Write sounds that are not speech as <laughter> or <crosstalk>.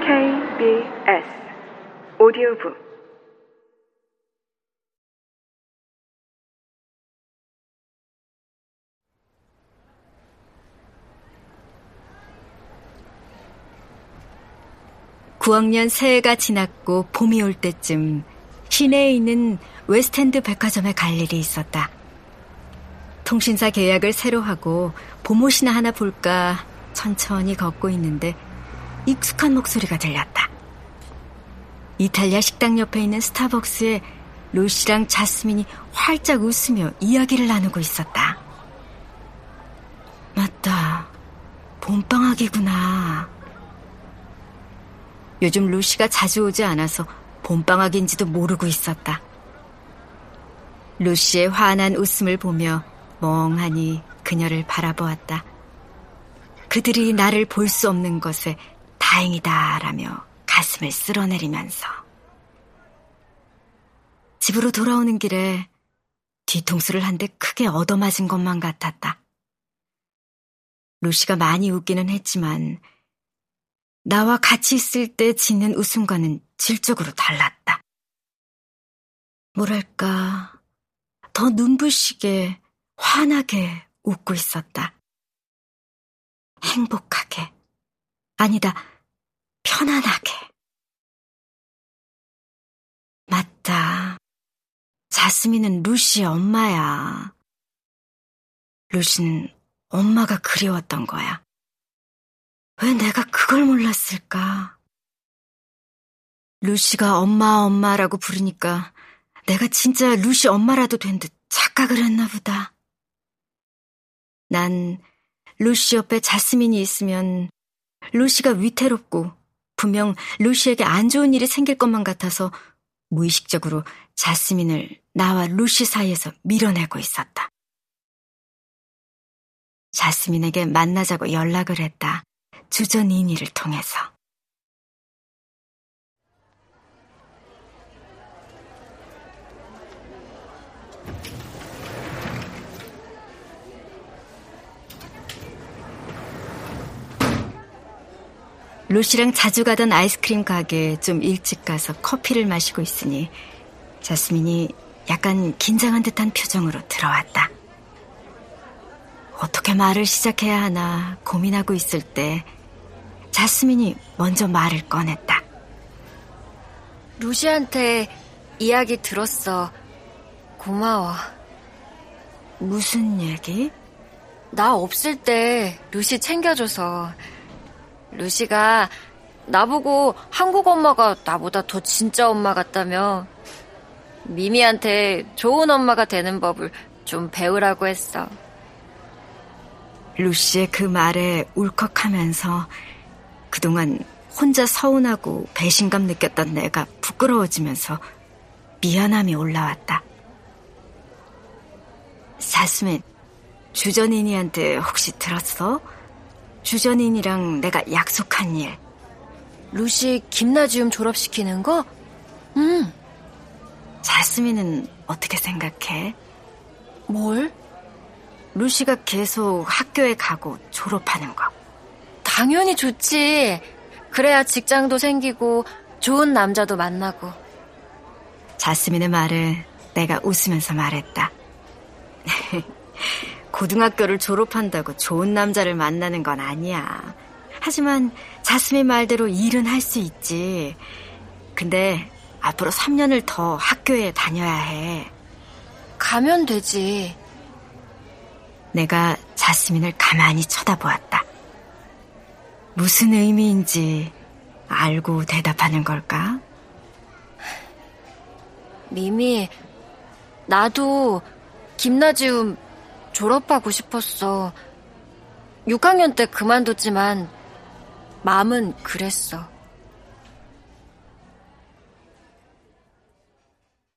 KBS 오디오북 (9학년) 새해가 지났고 봄이 올 때쯤 시내에 있는 웨스텐드 백화점에 갈 일이 있었다. 통신사 계약을 새로 하고 봄옷이나 하나 볼까 천천히 걷고 있는데 익숙한 목소리가 들렸다. 이탈리아 식당 옆에 있는 스타벅스에 루시랑 자스민이 활짝 웃으며 이야기를 나누고 있었다. 맞다. 봄방학이구나. 요즘 루시가 자주 오지 않아서 봄방학인지도 모르고 있었다. 루시의 환한 웃음을 보며 멍하니 그녀를 바라보았다. 그들이 나를 볼 수 없는 것에 다행이다라며 가슴을 쓸어내리면서 집으로 돌아오는 길에 뒤통수를 한 대 크게 얻어맞은 것만 같았다. 루시가 많이 웃기는 했지만 나와 같이 있을 때 짓는 웃음과는 질적으로 달랐다. 뭐랄까, 더 눈부시게, 환하게 웃고 있었다. 행복하게. 아니다, 편안하게. 맞다. 자스민은 루시의 엄마야. 루시는 엄마가 그리웠던 거야. 왜 내가 그걸 몰랐을까? 루시가 엄마 엄마라고 부르니까 내가 진짜 루시 엄마라도 된 듯 착각을 했나 보다. 난 루시 옆에 자스민이 있으면 루시가 위태롭고 분명 루시에게 안 좋은 일이 생길 것만 같아서 무의식적으로 자스민을 나와 루시 사이에서 밀어내고 있었다. 자스민에게 만나자고 연락을 했다. 주전이니를 통해서. 루시랑 자주 가던 아이스크림 가게에 좀 일찍 가서 커피를 마시고 있으니 자스민이 약간 긴장한 듯한 표정으로 들어왔다. 어떻게 말을 시작해야 하나 고민하고 있을 때 자스민이 먼저 말을 꺼냈다. 루시한테 이야기 들었어. 고마워. 무슨 얘기? 나 없을 때 루시 챙겨줘서 루시가 나보고 한국 엄마가 나보다 더 진짜 엄마 같다며 미미한테 좋은 엄마가 되는 법을 좀 배우라고 했어. 루시의 그 말에 울컥하면서 그동안 혼자 서운하고 배신감 느꼈던 내가 부끄러워지면서 미안함이 올라왔다. 사스민, 주전인이한테 혹시 들었어? 주전인이랑 내가 약속한 일. 루시 김나지움 졸업시키는 거? 응. 자스민은 어떻게 생각해? 뭘? 루시가 계속 학교에 가고 졸업하는 거. 당연히 좋지. 그래야 직장도 생기고 좋은 남자도 만나고. 자스민의 말을 내가 웃으면서 말했다. <laughs> 고등학교를 졸업한다고 좋은 남자를 만나는 건 아니야. 하지만 자스민 말대로 일은 할 수 있지. 근데 앞으로 3년을 더 학교에 다녀야 해. 가면 되지. 내가 자스민을 가만히 쳐다보았다. 무슨 의미인지 알고 대답하는 걸까? 미미, 나도 김나지움 졸업하고 싶었어. 6학년 때 그만뒀지만 마음은 그랬어.